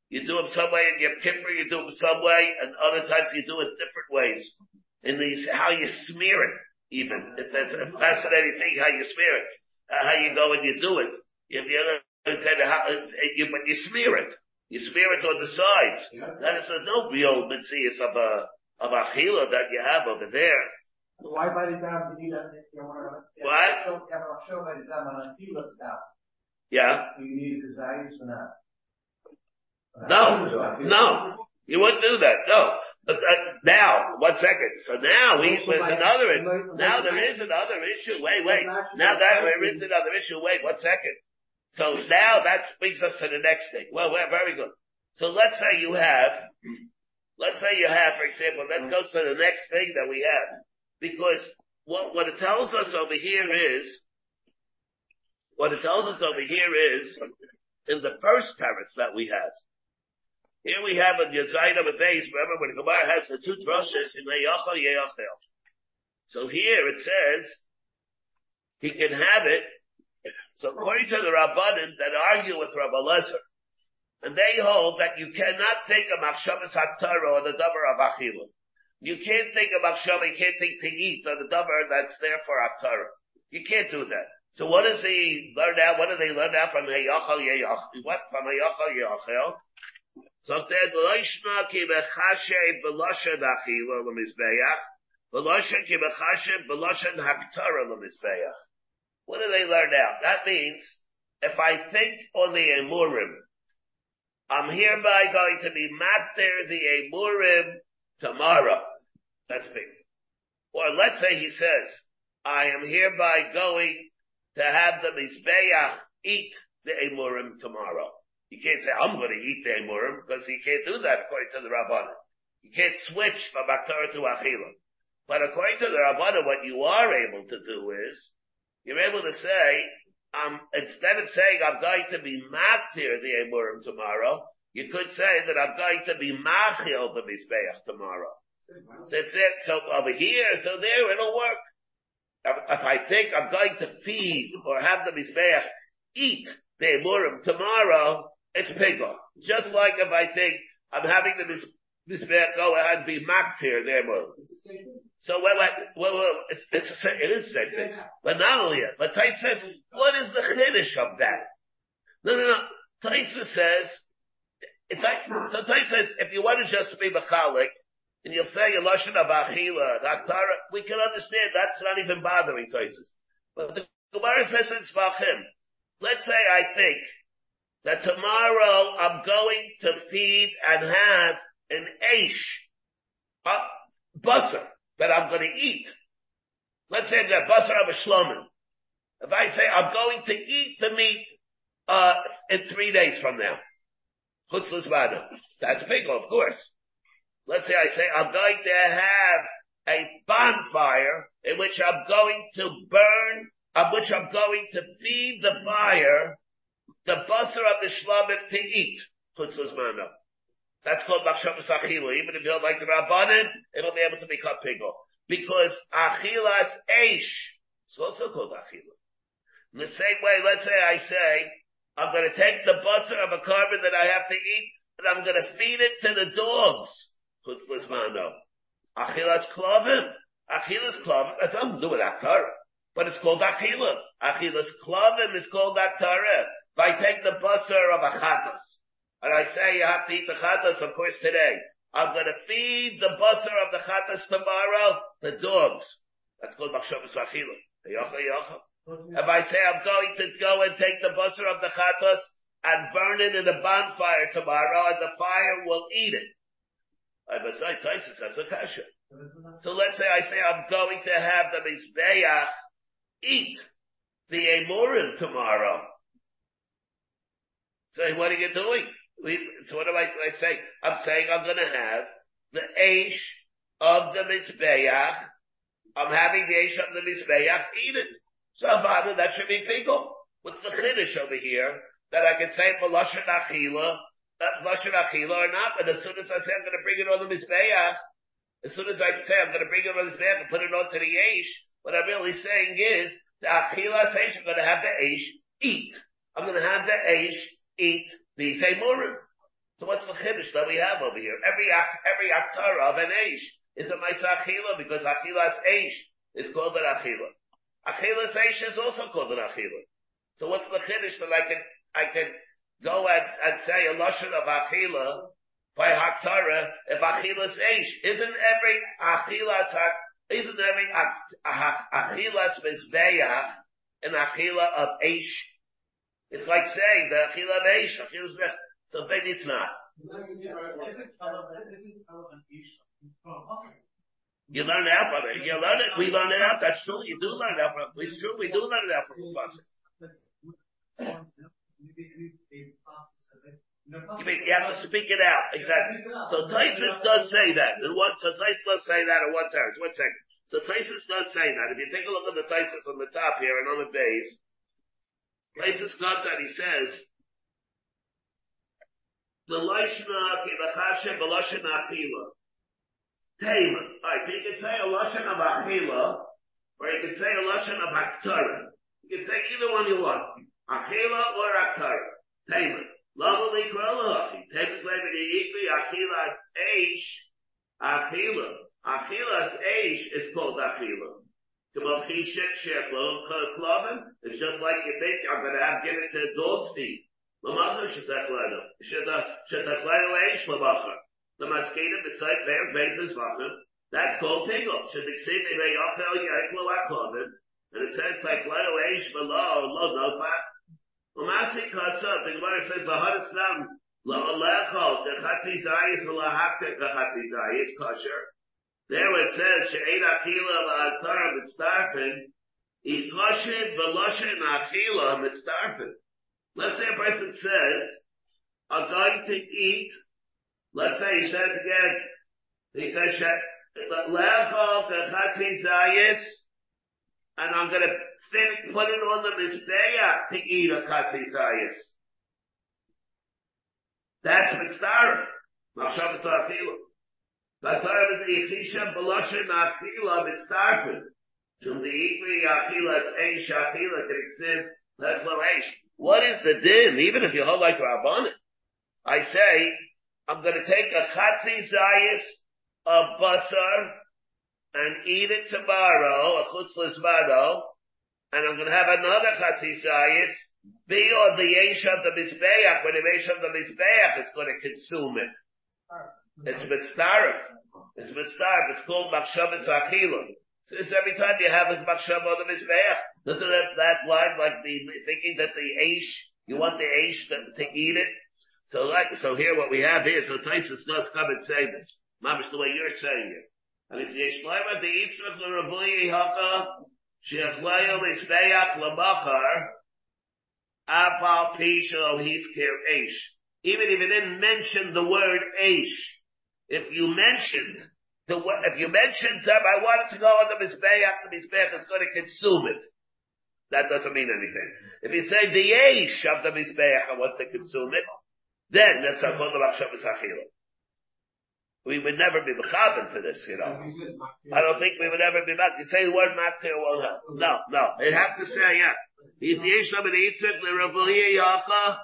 You do them some way in Yom Kippur, you do them some way, and other times you do it different ways. In these, how you smear it, even. It's, it's a fascinating thing how you smear it. Uh, how you go and you do it. Understand how, you, but you smear it. You smear it on the sides. That is a no real mitzvah of a, of a chila that you have over there. Why bite it down? You need a, you want to. What? Show, show it down on a few looks. Yeah? Do you need Kazayis or not? No, no, you wouldn't do that. No. But, uh, now, one second. So now we, there's another, now there is another issue. Wait, wait. Now that there is another issue. Wait, one second. So now that brings us to the next thing. Well, we're very good. So let's say you have, let's say you have, for example, let's go to the next thing that we have. Because what, what it tells us over here is, what it tells us over here is, in the first parrots that we have, here we have a Yazayin of a base, remember when the Gemara has the two drushes in Le'yachal Ye'achel. So here it says, he can have it, so according to the Rabbanim that argue with Rabbi Lezer, and they hold that you cannot think of Machshavas HaTorah or the Davar of Achila. You can't think of Machshavah, you can't think to eat or the Davar that's there for Torah. You can't do that. So what does he learn out? What do they learn out from Heyachal Yeyachel? What? From Heyachal Yeyachel? So then, Loishma ki bechashe b'loshen achila l'mizbeach, b'loshen ki bechashe b'loshen haktara l'mizbeach. What do they learn out? That means, if I think on the Emurim, I'm hereby going to be matter the Emurim tomorrow. That's big. Or let's say he says, I am hereby going to have the Mizbeach eat the Emurim tomorrow. You can't say, I'm going to eat the Emurim, because he can't do that according to the Rabbanim. You can't switch from Akhtara to Achila. But according to the Rabbanim, what you are able to do is, you're able to say, um, instead of saying I'm going to be maktir the Emurim tomorrow, you could say that I'm going to be machil the Mizbeach tomorrow. That's it. So over here, so there, it'll work. If, I think I'm going to feed or have the Mizbeach eat the Emurim tomorrow, it's pigol. Just like if I think I'm having the Mizbeach go ahead and be maktir the Emurim. So well, well, well, it's, it's a, it is the same thing. But not only it, but Tais says, what is the chiddush of that? No, no, no. Tais says, it's like, so Tais says, if you want to just be mechalik, and you'll say a lashon of achila, daktara, we can understand that's not even bothering Tais. But the Gemara says it's Tzvachim, let's say I think that tomorrow I'm going to feed and have an aish, a busser that I'm going to eat. Let's say the basar of a shlomin. If I say I'm going to eat the meat uh, in three days from now, chutzlus that's pigel, of course. Let's say I say I'm going to have a bonfire in which I'm going to burn, of which I'm going to feed the fire, the basar of the shlomin to eat, chutzlus. That's called Machshavas Achila. Even if you don't like the Rabbanin, it'll be able to become pigel. Because Achilas Eish is also called Achila. In the same way, let's say I say, I'm gonna take the butter of a korban that I have to eat, and I'm gonna feed it to the dogs. Chutzlas Mano. Achilas Klovim. Achilas Klovim, that's nothing to do with Aktara. But it's called Achila. Achilas Klovim is called Aktara. If I take the butter of a Chatas, and I say you have to eat the chatas, of course, today. I'm going to feed the busser of the chatas tomorrow, the dogs. That's called machshavas achila. If I say I'm going to go and take the busser of the chatos and burn it in a bonfire tomorrow and the fire will eat it. I must say, Tysus has a kasha. So let's say I say I'm going to have the Mizbeach eat the Amorim tomorrow. So what are you doing? We, so what am I, I say? I'm saying I'm going to have the Aish of the Mizbeach. I'm having the Aish of the Mizbeach eat it. So Father, that should be pigel. What's the chiddush over here? That I can say Lashon Achila, Lashon Achila or not, But as soon as I say I'm going to bring it on the Mizbeach, as soon as I say I'm going to bring it on the Mizbeach and put it onto the Aish, what I'm really saying is, the Achila Aish, I'm going to have the Aish eat. I'm going to have the Aish eat the Seymurim. So what's the chiddush that we have over here? Every, every Aktara of an Aish is a Maisa Achila because Achilas Aish is called an Achila. Achilas Aish is also called an Achila. So what's the chiddush that I can, I can go and, and say a Lashon of Achila by Haktara if Achilas Aish? Isn't every Achilas isn't every achilas mizbeach an achila of eish? It's like saying the achila of eish, achilas. So maybe it's not. You learn it out from it. You learn it. We learn it out. That's true. You do learn it out from. It's true. We do learn it out from pasuk. You mean you have to speak it out exactly. So Taisus does say that. In one, so Taisus does say that in one term. One second. So Taisus does say that. If you take a look at the Taisus on the top here and on the base, Notes that he says, "The lashna kibachashem b'lashon achila." Tema. All right, so you can say a lashon of achila, or you can say a lashon of aktara. You can say either one you want, achila or aktara. Tema. Lama likralachi. You eat the achilas eish, achila. Achilas eish is called achila. It's just like you think I'm going to have given to dogs to eat. Lamacha shetachlenu. Shetachlenu eish lamacha. The maskeda beside their basis vachim. That's called pigel. Shetiksiv they yochel yaiklo aklovin. And it says lenu eish below lo nofach. Umasi kasa, the Gemara says, Lahadis nam, la'olechol, the chatzi zayis, lahakta, the chatzi zayis, kosher. There it says, she'ein achila la'atar mitzdarfin, itoshin v'loshin achila mitzdarfin. Let's say a person says, I'm going to eat, let's say he says again, he says, lechol, the chatzi zayis, and I'm going to put it on the mizbeach to eat a katzisayis. That's mitzdarif. Machshav tzarfilu. What is the din? Even if you hold like Rabbanim. I say, I'm going to take a chatzisayis of basar and eat it tomorrow, a chutzlas mado, and I'm going to have another chatzisayis, be on the yesh of the mizbeach, when the yesh of the mizbeach is going to consume it. It's mitzdarif. It's mitzdarif. It's called machshavas achila. So it's every time you have a machshav on the mizbeach, doesn't that, that line like the, thinking that the aish, you want the aish to, to eat it? So like, so here what we have here, so Taisus does come and say this. Mamish the way you're saying it. And it's yesh laima the yitzvah l'ravuyi hacha, She'achlayo Mizbeach Lamachar, Apal Pisho Hiskir Eish. Even if you didn't mention the word Eish, if you mentioned the if you mentioned them, I wanted to go on the Mizbeach, the Mizbeach is going to consume it. That doesn't mean anything. If you say the Eish of the Mizbeach, I want to consume it, then that's a called the Machshavas Achila we would never be mechaber to this, you know. I don't think we would ever be back. You say the word maktir won't help. No, no. They have to say, yeah. He's yesh lam yitzit l'ravuye yacha,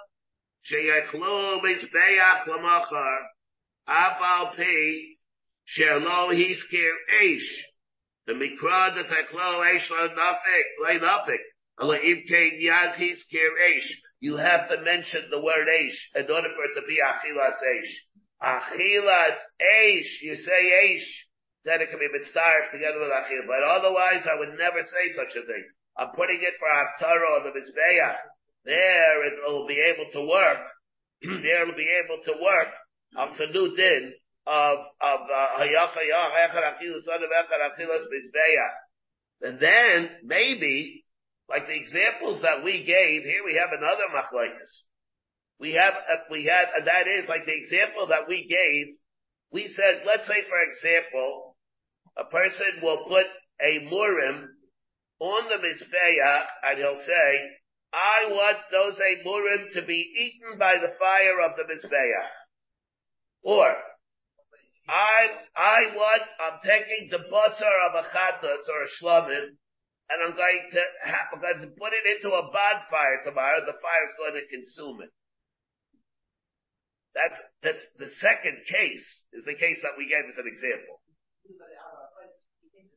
sheyachlo mizbeach lamachar, afal pi, sherlo hiskir eish. The mikra that taklo eish la nafik, la nafik. You have to mention the word eish in order for it to be achilas eish. Achilas Eish, you say Eish, then it can be mitzvah together with Achil. But otherwise, I would never say such a thing. I'm putting it for Aktara on the Mizbeach. There it will be able to work. there it will be able to work. It's a new din of, of, uh, and then maybe, like the examples that we gave, here we have another machlaikas. We have, uh, we had, that is like the example that we gave. We said, let's say for example, a person will put a murim on the mizbeach and he'll say, I want those a murim to be eaten by the fire of the mizbeach. Or, I, I want, I'm taking the basar of a chatas or a shlamim, and I'm going to I'm going to put it into a bonfire tomorrow, the fire's going to consume it. That's, that's the second case, is the case that we gave as an example.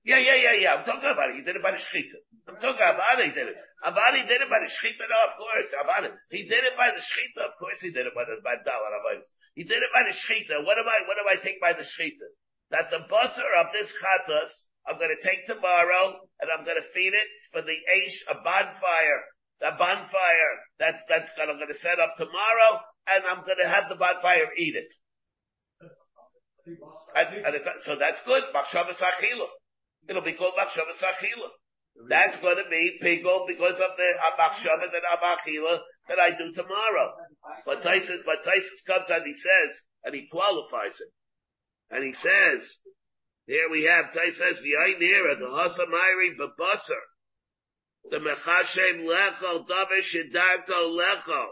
Yeah, yeah, yeah, yeah. I'm talking about it. He did it by the shechita. I'm talking about it. He did it. Avadi did it by the shechita. No, of course. Avadi. He did it by the shechita. Of course, he did it by the by dollar avos. He did it by the shechita. What am I? What do I think by the shechita? That the busser of this chatas, I'm to take tomorrow and I'm to feed it for the aish, a bonfire. The bonfire that's that's going I'm to set up tomorrow, and I'm to have the bonfire eat it. And, and it, so that's good. Machshavas achila. It'll be called Machshava Sachila. That's going to be pigel because of the uh, Machshava that Abachila that I do tomorrow. But Tysus, but Tysus comes and he says, and he qualifies it. And he says, here we have, Tysus says, V'yainira, the Hasamairi Babasar, the Mechashem Lechol, Davar Shidarko Lechol,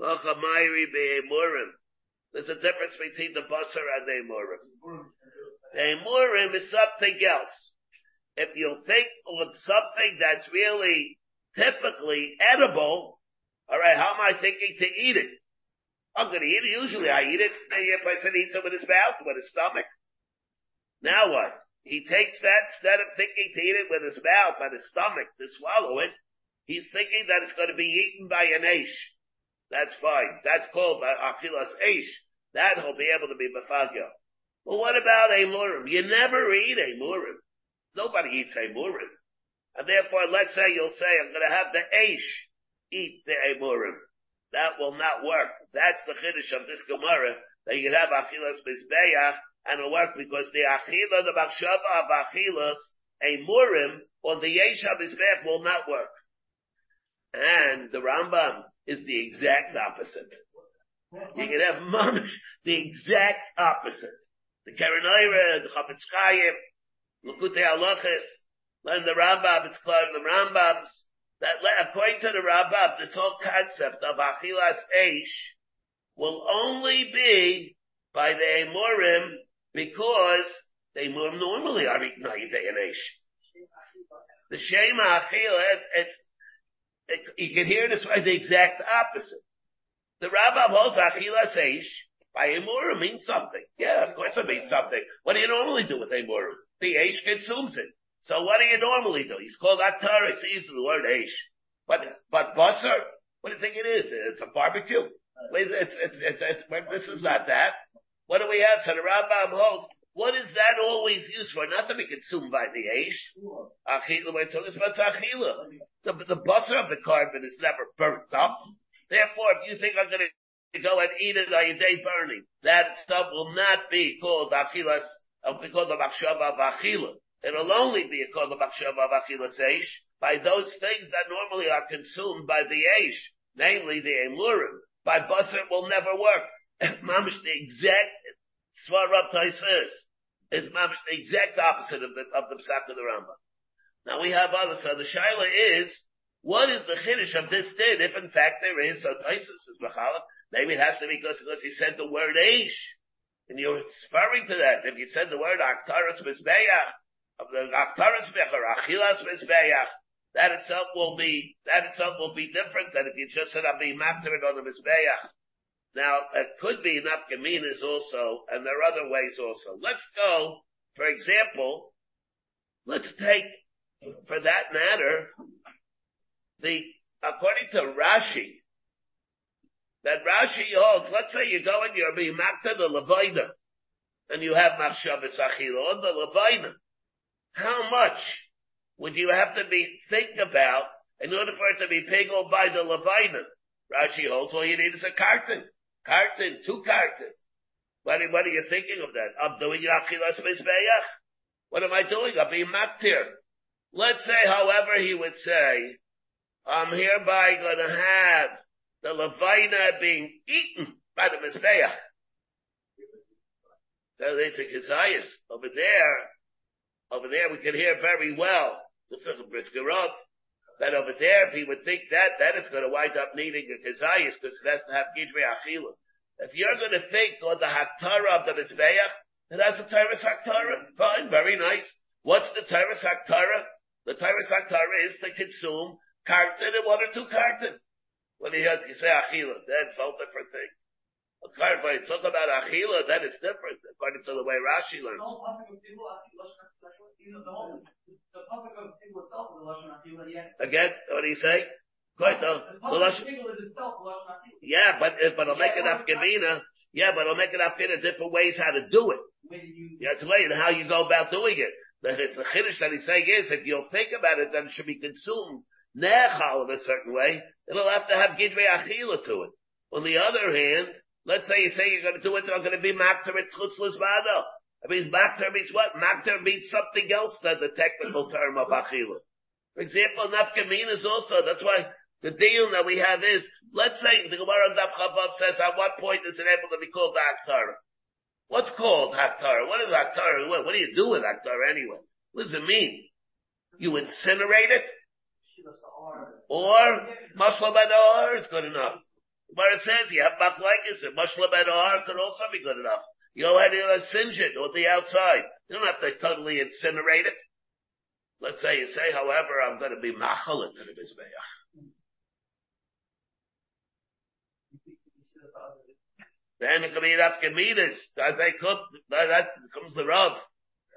V'chamairi Be'emurim. There's a difference between the Basar and the Emurim. The Emurim is something else. If you think of something that's really typically edible, alright, how am I thinking to eat it? I'm gonna eat it. Usually I eat it. If I said eat some with his mouth, with his stomach. Now what? He takes that instead of thinking to eat it with his mouth and his stomach to swallow it, he's thinking that it's going to be eaten by an aish. That's fine. That's called by achilas aish. That he'll be able to be befagel. But what about a murim? You never eat a murim. Nobody eats a murim. And therefore, let's say you'll say, I'm going to have the Aish eat the Emurim. That will not work. That's the chiddush of this Gemara, that you have Achilas Mizbeach, and it'll work because the Achila, the Machshava of Achilas, a Murim, on the Yesh Mizbeach will not work. And the Rambam is the exact opposite. You can have Mamish, the exact opposite. The Karanayra, the Chafetz Chaim, Likutei Halachos, learn the Rambam, it's called the Rambams, that according to the Rambam, this whole concept of Achilas Eish will only be by the Amorim because the Amorim normally are day and Eish. The Shema Achila, it's, it's it, you can hear this by the exact opposite. The Rambam holds Achilas Eish by Emurim means something. Yeah, of course it means something. What do you normally do with Emurim? The Aish consumes it. So what do you normally do? He's called Aktar, it's easy the word Aish. But, but Basar, what do you think it is? It's a barbecue. It's, it's, it's, this is not that. What do we have? So the Rambam holds, what is that always used for? Not to be consumed by the Aish. Achila, we're talking about Achila. The, the Basar of the korban is never burnt up. Therefore, if you think I'm gonna go and eat it on your day burning. That stuff will not be called achilas, it'll be called the machshava of achila. It'll only be called the machshava of achilas eish by those things that normally are consumed by the eish, namely the emurim. By basar will never work. Mamish the exact svarab taisis is mamish the exact opposite of the of the psak of the Rambam. Now we have others. So the shaila is, what is the chiddush of this din? If in fact there is, so Taisus is machalak, Maybe it has to be because, because he said the word Aish. And you're referring to that. If you said the word Aktaras Mizbeach, of the Aktaras or Achilas Mizbeach, that itself will be, that itself will be different than if you just said I'm being maftered on the Mizbeach. Now, it could be enough also, and there are other ways also. Let's go, for example, let's take, for that matter, the, according to Rashi, that Rashi holds, let's say you go and you're being makta the Levina, and you have Machshavas Achila on the Levina. How much would you have to be think about in order for it to be piggled by the Levina? Rashi holds all you need is a carton. Carton, two cartons. What, what are you thinking of that? I'm doing Achilas Mizbeach. What am I doing? I'm being maktir. Let's say, however, he would say, I'm hereby to have the Levina being eaten by the Mizbeach. So they say Kizayas. Over there, over there we can hear very well. Just like a. That over there, if he would think that, then it's going to wind up needing a Kizayas because it has to have Gidre. If you're going to think on the Haktara of the Mizbeach, it has a Tyrus Haktara. Fine, very nice. What's the Tyrus Haktara? The Tyrus Haktara is to consume carton and one or two carton. When he has, you say Achila, that's a whole different thing. If you talk about Achila, then it's different, according to the way Rashi learns. Again, what do you say? Quite the, the Lashon. Yeah, but, uh, but I'll make it Afgamina. Yeah, but I'll make it Afgamina different ways how to do it. Yeah, it's way how you go about doing it. The, the chiddush that he's saying is, if you'll think about it, then it should be consumed nechal in a certain way. It'll have to have gidrei achila to it. On the other hand, let's say you say you're going to do it, they're going to be makter at chutzlas vada. I mean, makter means what? Makter means something else than the technical term of achila. For example, nafkamin is also, that's why the deal that we have is, let's say the Gemara Daf Chavav says, at what point is it able to be called the Aktara? What's called Haktara? What is Haktara? What, what do you do with Haktara anyway? What does it mean? You incinerate it? Or Mashla Or is good enough. But it says you have Machlaikis and Mashla Or could also be good enough. You know have to singe it on the outside. You don't have to totally incinerate it. Let's say you say, however, I'm going to be machal into the Mizbeach. Then it could be enough gemidas. That they that comes the rub.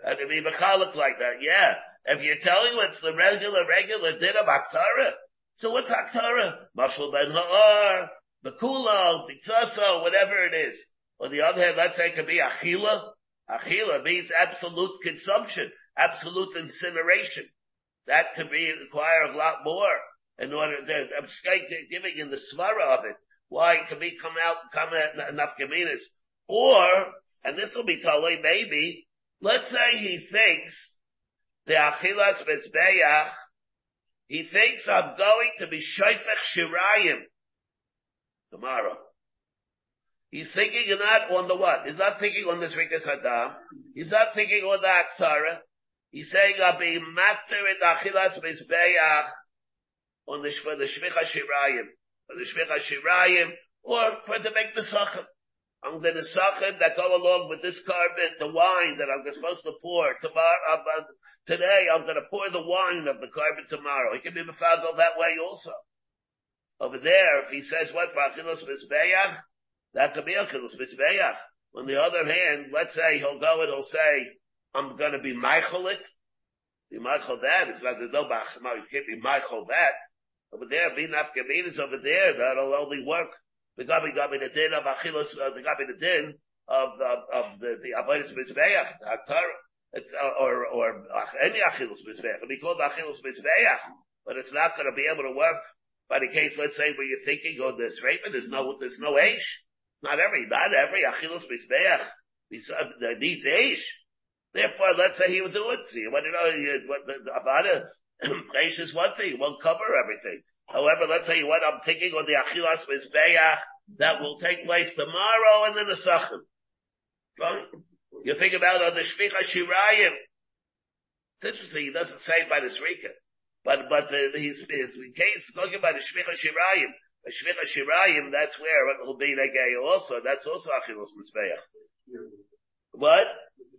And to be mechalik like that. Yeah. If you're telling what's the regular, regular din of Aktara, so what's Aktara? Mashal ben Ha'ar, Bekula, Biktaso, whatever it is. On the other hand, let's say it could be Achila. Achila means absolute consumption, absolute incineration. That could be require a lot more in order to, I'm giving in the svara of it. Why it could be come out, come out enough gaminas. Or, and this will be totally maybe, let's say he thinks the achilas mizbeach, he thinks I'm going to be shoifech shirayim tomorrow. He's thinking not on the what? He's not thinking on the Shrikas Hadam. He's not thinking on the Aktara. He's saying I'll be matter in Achilas Mizbeach on the, for the Shvicha Shirayim. For the Shvicha Shirayim, or for the make the Sachem. I'm going to that go along with this korban, the wine that I'm supposed to pour tomorrow, uh, today I'm going to pour the wine of the korban tomorrow. He can be mefagel that way also. Over there, if he says what, for Achilas Mizbeach, that could be a Chilus Mizbeach. On the other hand, let's say he'll go and he'll say, I'm gonna be Michael it. Be Michael that. It's not, there's no Bachma, you can't be Michael that. Over there, be Nafkamin is over there, that'll only work. The Gabi Gabi the din of Achilas, uh, the Gabi the din of, of, of the, the Avodah Mizbeach, the it's, uh, or, or, any Achilas Mizbeach. It'll be called Achilas Mizbeach, but it's not gonna be able to work by the case, let's say, where you're thinking oh, on this raven, there's no, there's no Aish. Not every, not every Achilas Mizbeach needs uh, Aish. Therefore, let's say he would do it. To you want to know what the Avada Aish is one thing, won't cover everything. However, let's say what I'm thinking on the Achilas Mizbeach that will take place tomorrow and then the Sachem. You think about on the Shvicha Shirayim. It's interesting, he doesn't say by the Shrika. But, but, uh, he's, in case, talking about the Shvicha Shirayim, the Shvicha Shirayim, that's where will be like also, that's also Achilos Mizbeach. What?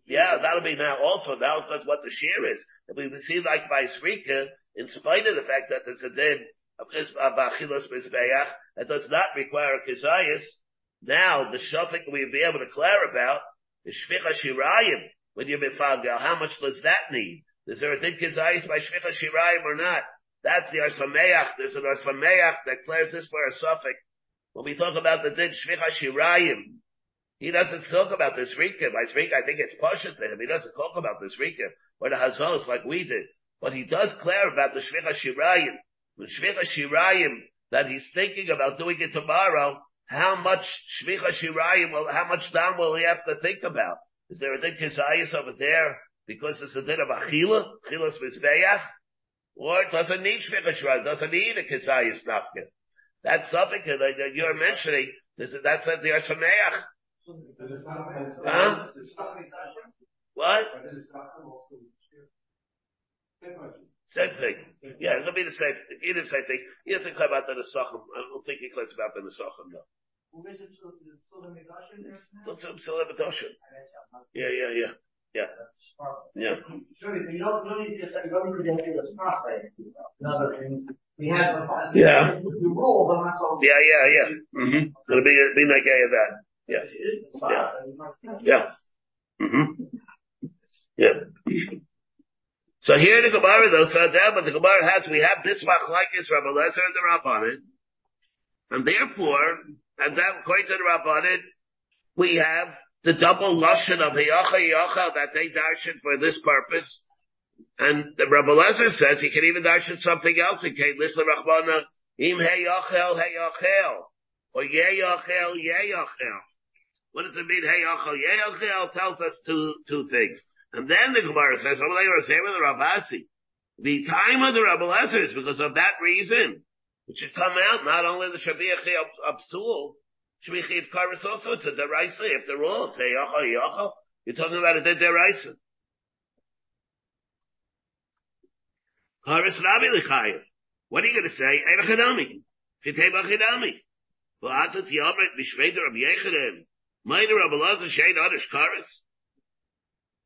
Yeah, that'll be now also, now that's what the shear is. If we see like by Srika, in spite of the fact that there's a din of Achilos Mizbeach, that does not require a Kizayas, now the Shafik we'll be able to clear about, the Shvicha Shirayim, when you're Mifagel, how much does that need? Is there a Kizayas by Shvicha Shirayim or not? That's the Ohr Sameach. There's an Ohr Sameach that declares this for a suffix. When we talk about the din Shvicha Shirayim, he doesn't talk about this Rika. By Rika, I think it's Pasha to him. He doesn't talk about this Rika. Or the Hazos like we did. but he does clear about the Shvicha Shirayim. The Shvicha Shirayim that he's thinking about doing it tomorrow, how much Shvicha Shirayim will, how much down will he have to think about? Is there a din over there because it's a din of Achila, Achilas Mizbeach? Or it doesn't need Shvicha Shirayim, doesn't need a Kizayas Nafkin. That's something that you're mentioning. This is, that's a Dir Sameach. Huh? What? Same thing. Yeah, it'll be the same. He didn't say thing. He doesn't claim about the Nesachim. I don't think he claims about the Nesachim though. Still, still have a Yeah, yeah, yeah. Yeah. Yeah. You don't, don't need to, you don't need to get this property. Another thing. We have yeah. the rule, but not so. Yeah, yeah, yeah. Yeah, yeah, yeah. Mm-hmm. It'll be, be like of that. Yeah. Yeah. Yeah. Mm-hmm. Yeah. So here the Gemara though, so there, but the Gemara has, we have this machlekes Rabbi Lezer and the Rabbanin, and therefore, and that according to the Rabbanin, we have the double lashon of Hiyacha Hiyacha that they darshan for this purpose, and the Rabbi Lezer says he can even darshan something else in can Lichla Rachbana, Im Heyachel Heyachel, or Yeyachel Yeyachel. What does it mean, Heyachel Yeyachel? Tells us two, two things. And then the Gemara says, "Rabbi Lezer say with the Rabasi." the time of the Rabbi Lezer is because of that reason. It should come out not only the Shabiach Absul, Shmichiv Karis also, it's a Deraisa, after all, Teyacha Yacha. You're talking about a Deraisa. Karis Rabbi Lichayev. What are you going to say? Ein Chadami. Chitei Bachidami. V'atat Yomret Bishvei Rabbi Yechanan. Meine Rabbi Lezer Shein Adish Karis.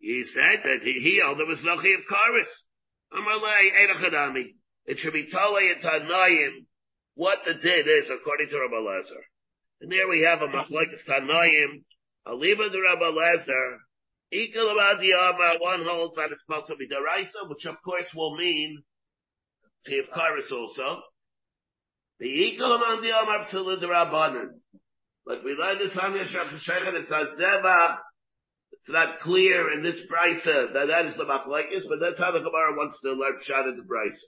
He said that he, he held there was Nochi of Karis. Amalei Eidachadami. It should be Tole and Tanayim what the did is according to Rabbi Lezer. And there we have a Machlekes Tanayim, a Liba the Rabbi Lezer, equal about the Amar, one holds that it's possibly Daraisa, which of course will mean Tiv Karis also. The equal among the Amar Psula the Rabbanan. Like we learned this on the Shechon, it says Zebach, it's not clear in this price that that is the machlekes, but that's how the Gemara wants to learn shot in the price.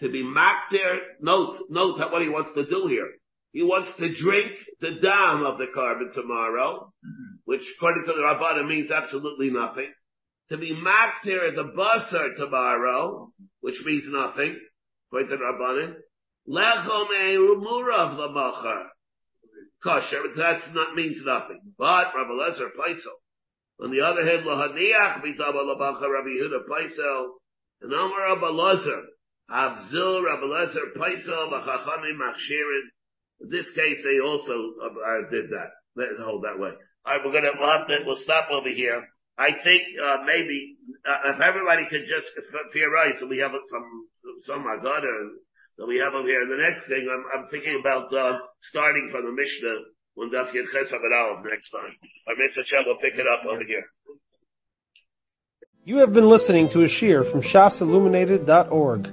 To be makter, note, note what he wants to do here. He wants to drink the dam of the korban tomorrow, mm-hmm. which according to the Rabbana means absolutely nothing. To be makter the basar tomorrow, which means nothing, according to the Rabbanim. Lechom Murav Lamachar. Kosher, that not means nothing. But Rabbi Lezer Paisel. On the other hand, Lahaniach Bidaba Lamachar Rabbi Yehuda Paisel. And Amar Rabbi Lezer. Avzil Rabbi Lezer Paisel Lachachami Machshirin. In this case, they also uh, did that. Let's hold that way. Alright, we're gonna, we'll, have to, we'll stop over here. I think, uh, maybe, uh, if everybody could just theorize, so we have some, some Agada that we have over here. And the next thing, I'm, I'm thinking about uh, starting from the Mishnah when Daf Yed Ches Aleph next time. Our Mitzvah will pick it up over here. You have been listening to a shiur from shasilluminated.org.